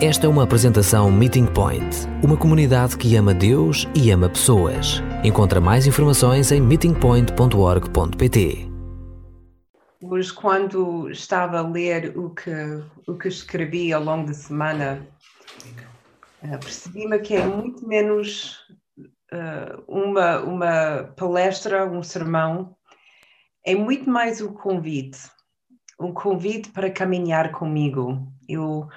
Esta é uma apresentação Meeting Point, uma comunidade que ama Deus e ama pessoas. Encontra mais informações em meetingpoint.org.pt. Hoje, quando estava a ler o que, o que escrevi ao longo da semana, uh, percebi-me que é muito menos uh, uma, uma palestra, um sermão, é muito mais um convite um convite para caminhar comigo. Eu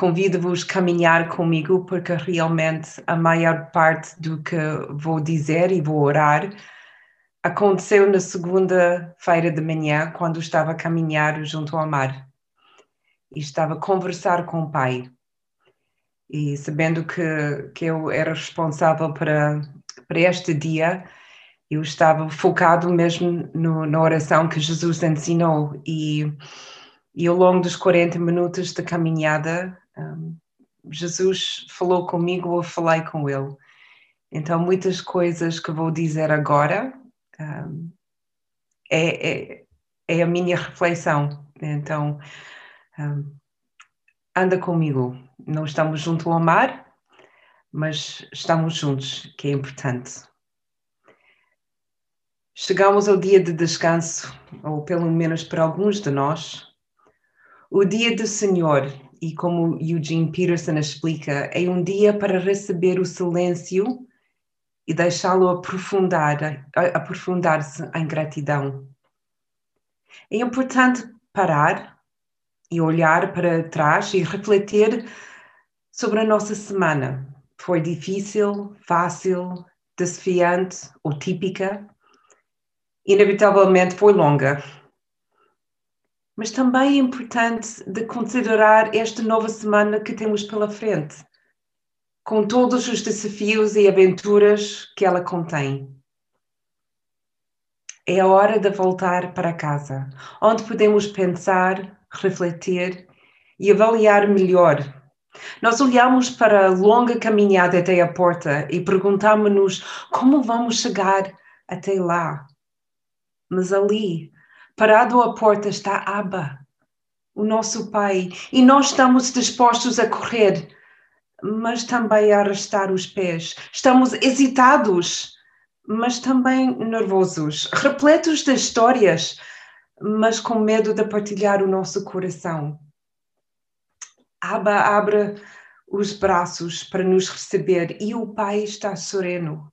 convido-vos a caminhar comigo porque realmente a maior parte do que vou dizer e vou orar aconteceu na segunda-feira de manhã, quando estava a caminhar junto ao mar e estava a conversar com o pai. E sabendo que, que eu era responsável para, para este dia, eu estava focado mesmo no, na oração que Jesus ensinou e, e ao longo dos 40 minutos de caminhada, um, Jesus falou comigo, eu falei com ele. Então, muitas coisas que vou dizer agora um, é, é, é, a minha reflexão. Então, um, anda comigo. Não estamos junto ao mar, mas estamos juntos, que é importante. Chegamos ao dia de descanso, ou pelo menos para alguns de nós. O dia do Senhor, e como Eugene Peterson explica, é um dia para receber o silêncio e deixá-lo aprofundar, aprofundar-se em gratidão. É importante parar e olhar para trás e refletir sobre a nossa semana. Foi difícil, fácil, desafiante ou típica? inevitavelmente foi longa. Mas também é importante de considerar esta nova semana que temos pela frente, com todos os desafios e aventuras que ela contém. É a hora de voltar para casa, onde podemos pensar, refletir e avaliar melhor. Nós olhamos para a longa caminhada até a porta e perguntamos-nos como vamos chegar até lá mas ali, parado à porta, está Abba, o nosso Pai, e nós estamos dispostos a correr, mas também a arrastar os pés. Estamos hesitados, mas também nervosos, repletos de histórias, mas com medo de partilhar o nosso coração. Abba abre os braços para nos receber e o Pai está sereno.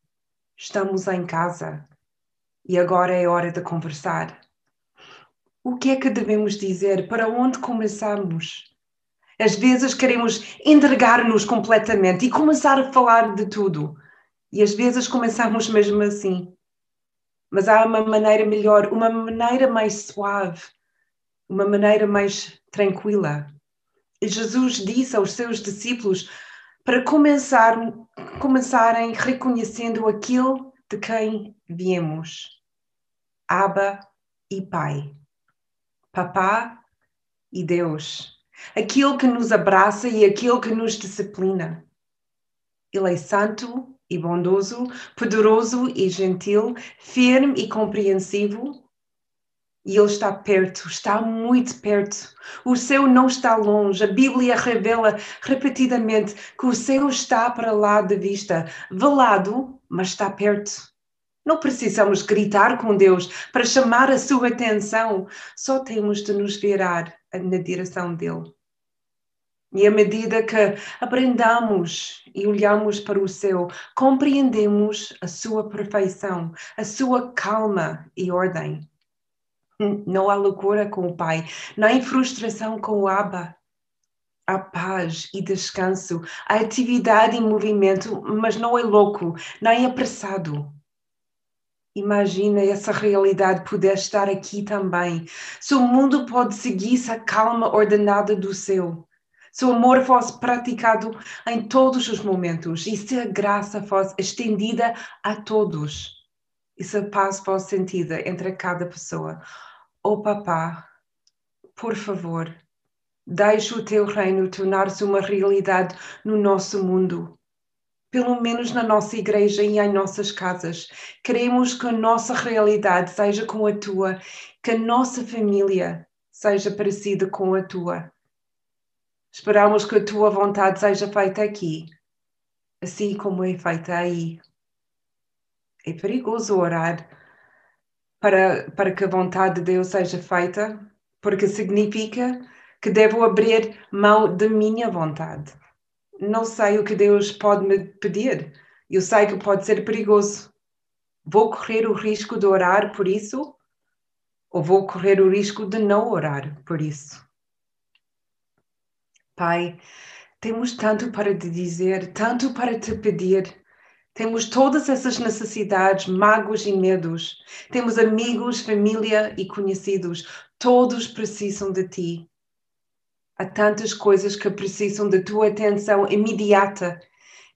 Estamos em casa e agora é hora de conversar. O que é que devemos dizer? Para onde começamos? Às vezes queremos entregar-nos completamente e começar a falar de tudo. E às vezes começamos mesmo assim. Mas há uma maneira melhor, uma maneira mais suave, uma maneira mais tranquila. E Jesus disse aos seus discípulos para começar, começarem reconhecendo aquilo de quem viemos. Abba e Pai, Papá e Deus, aquele que nos abraça e aquele que nos disciplina. Ele é santo e bondoso, poderoso e gentil, firme e compreensivo. E Ele está perto, está muito perto. O céu não está longe. A Bíblia revela repetidamente que o céu está para lá de vista, velado, mas está perto. Não precisamos gritar com Deus para chamar a sua atenção, só temos de nos virar na direção dele. E à medida que aprendamos e olhamos para o céu, compreendemos a sua perfeição, a sua calma e ordem. Não há loucura com o Pai, nem frustração com o Abba. Há paz e descanso, há atividade e movimento, mas não é louco, nem apressado. Imagina essa realidade poder estar aqui também. Se o mundo pode seguir a calma ordenada do céu, se o amor fosse praticado em todos os momentos e se a graça fosse estendida a todos e se a paz fosse sentida entre cada pessoa. Oh, papá, por favor, deixe o teu reino tornar-se uma realidade no nosso mundo pelo menos na nossa igreja e em nossas casas. Queremos que a nossa realidade seja com a tua, que a nossa família seja parecida com a tua. Esperamos que a tua vontade seja feita aqui, assim como é feita aí. É perigoso orar para, para que a vontade de Deus seja feita, porque significa que devo abrir mão da minha vontade. Não sei o que Deus pode me pedir. Eu sei que pode ser perigoso. Vou correr o risco de orar por isso? Ou vou correr o risco de não orar por isso? Pai, temos tanto para te dizer, tanto para te pedir. Temos todas essas necessidades, mágoas e medos. Temos amigos, família e conhecidos. Todos precisam de ti. Há tantas coisas que precisam da tua atenção imediata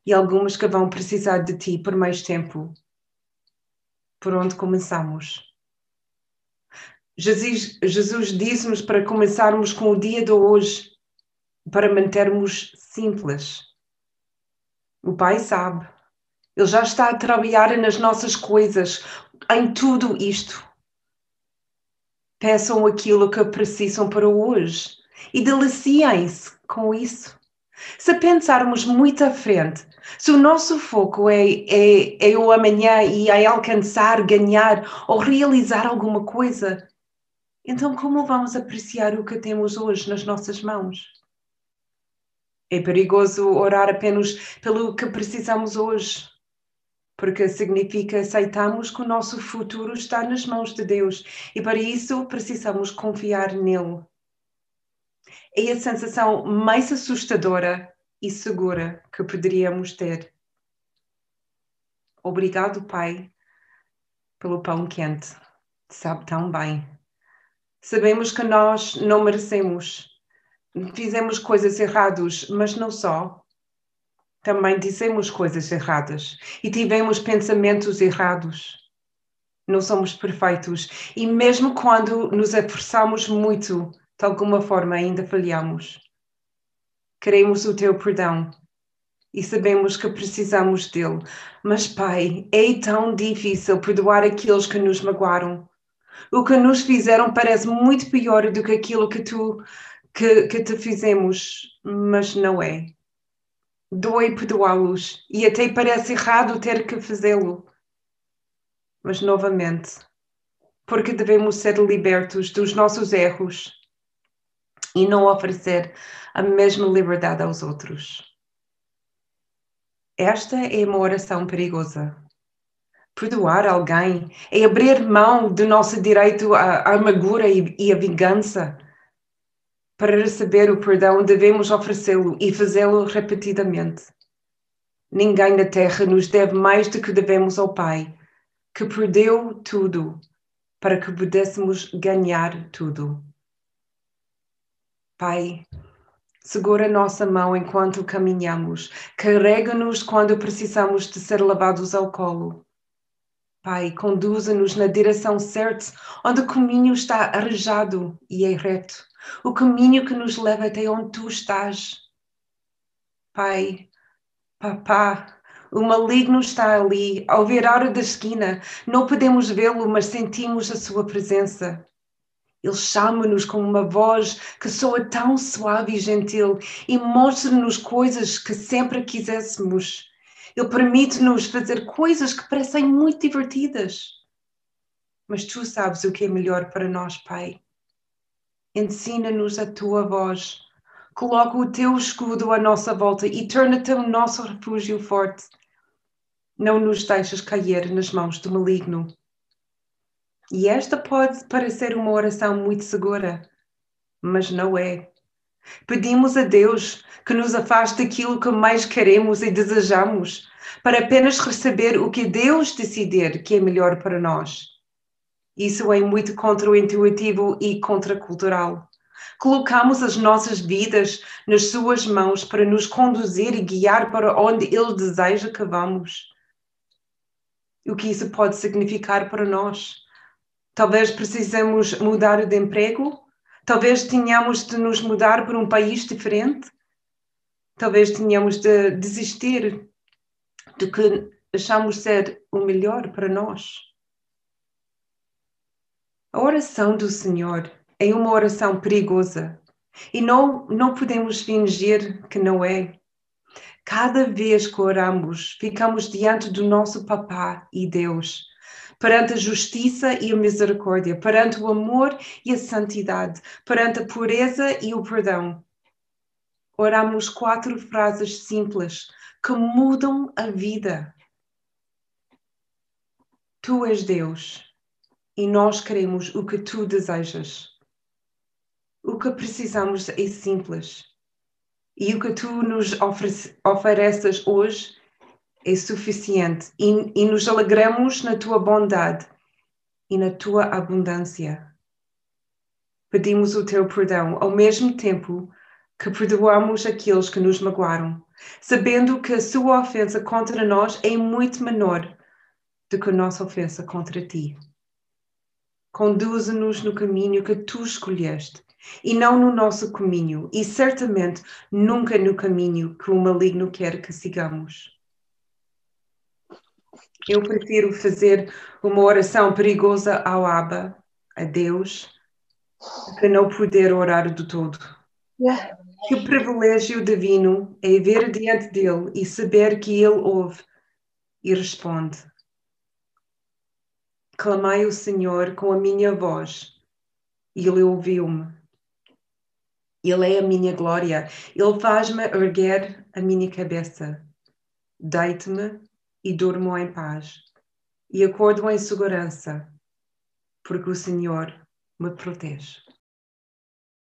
e algumas que vão precisar de ti por mais tempo. Por onde começamos? Jesus, Jesus disse-nos para começarmos com o dia de hoje, para mantermos simples. O Pai sabe, Ele já está a trabalhar nas nossas coisas, em tudo isto. Peçam aquilo que precisam para hoje e deliciem-se com isso. Se pensarmos muito à frente, se o nosso foco é, é, é o amanhã e é alcançar, ganhar ou realizar alguma coisa, então como vamos apreciar o que temos hoje nas nossas mãos? É perigoso orar apenas pelo que precisamos hoje, porque significa aceitarmos que o nosso futuro está nas mãos de Deus e para isso precisamos confiar nele é a sensação mais assustadora e segura que poderíamos ter. Obrigado, Pai, pelo pão quente. Sabe tão bem. Sabemos que nós não merecemos. Fizemos coisas erradas, mas não só. Também dizemos coisas erradas e tivemos pensamentos errados. Não somos perfeitos e, mesmo quando nos esforçamos muito, de alguma forma ainda falhamos. Queremos o teu perdão e sabemos que precisamos dele, mas, Pai, é tão difícil perdoar aqueles que nos magoaram. O que nos fizeram parece muito pior do que aquilo que tu que, que te fizemos, mas não é. Dói perdoá-los e até parece errado ter que fazê-lo. Mas novamente, porque devemos ser libertos dos nossos erros e não oferecer a mesma liberdade aos outros. Esta é uma oração perigosa. Perdoar alguém é abrir mão do nosso direito à amargura e à vingança. Para receber o perdão, devemos oferecê-lo e fazê-lo repetidamente. Ninguém na terra nos deve mais do que devemos ao Pai, que perdeu tudo para que pudéssemos ganhar tudo. Pai, segura nossa mão enquanto caminhamos, carrega-nos quando precisamos de ser lavados ao colo. Pai, conduza-nos na direção certa, onde o caminho está arejado e é reto, o caminho que nos leva até onde tu estás. Pai, papá, o maligno está ali, ao virar da esquina. Não podemos vê-lo, mas sentimos a sua presença. Ele chama-nos com uma voz que soa tão suave e gentil e mostra-nos coisas que sempre quiséssemos. Ele permite-nos fazer coisas que parecem muito divertidas. Mas tu sabes o que é melhor para nós, Pai. Ensina-nos a tua voz. Coloca o teu escudo à nossa volta e torna-te o nosso refúgio forte. Não nos deixes cair nas mãos do maligno e esta pode parecer uma oração muito segura, mas não é. Pedimos a Deus que nos afaste daquilo que mais queremos e desejamos, para apenas receber o que Deus decidir que é melhor para nós. Isso é muito contraintuitivo e contracultural. Colocamos as nossas vidas nas Suas mãos para nos conduzir e guiar para onde Ele deseja que vamos. O que isso pode significar para nós? Talvez precisemos mudar de emprego, talvez tenhamos de nos mudar para um país diferente, talvez tenhamos de desistir do que achamos ser o melhor para nós. A oração do Senhor é uma oração perigosa, E não, não podemos fingir que não é. Cada vez que oramos, ficamos diante do nosso Papá e Deus, perante a justiça e a misericórdia, perante o amor e a santidade, perante a pureza e o perdão. Oramos quatro frases simples que mudam a vida. Tu és Deus e nós queremos o que tu desejas. O que precisamos é simples. E o que tu nos ofereces hoje é suficiente. E, e nos alegramos na tua bondade e na tua abundância. Pedimos o teu perdão ao mesmo tempo que perdoamos aqueles que nos magoaram, sabendo que a sua ofensa contra nós é muito menor do que a nossa ofensa contra ti. Conduze-nos no caminho que tu escolheste e não no nosso caminho, e certamente nunca no caminho que o maligno quer que sigamos. Eu prefiro fazer uma oração perigosa ao Abba, a Deus, que não poder orar do todo. Que privilégio divino é ver diante dele e saber que ele ouve e responde. Clamei o Senhor com a minha voz e ele ouviu-me. Ele é a minha glória, ele faz-me erguer a minha cabeça. Deito-me e durmo em paz, e acordo em segurança, porque o Senhor me protege.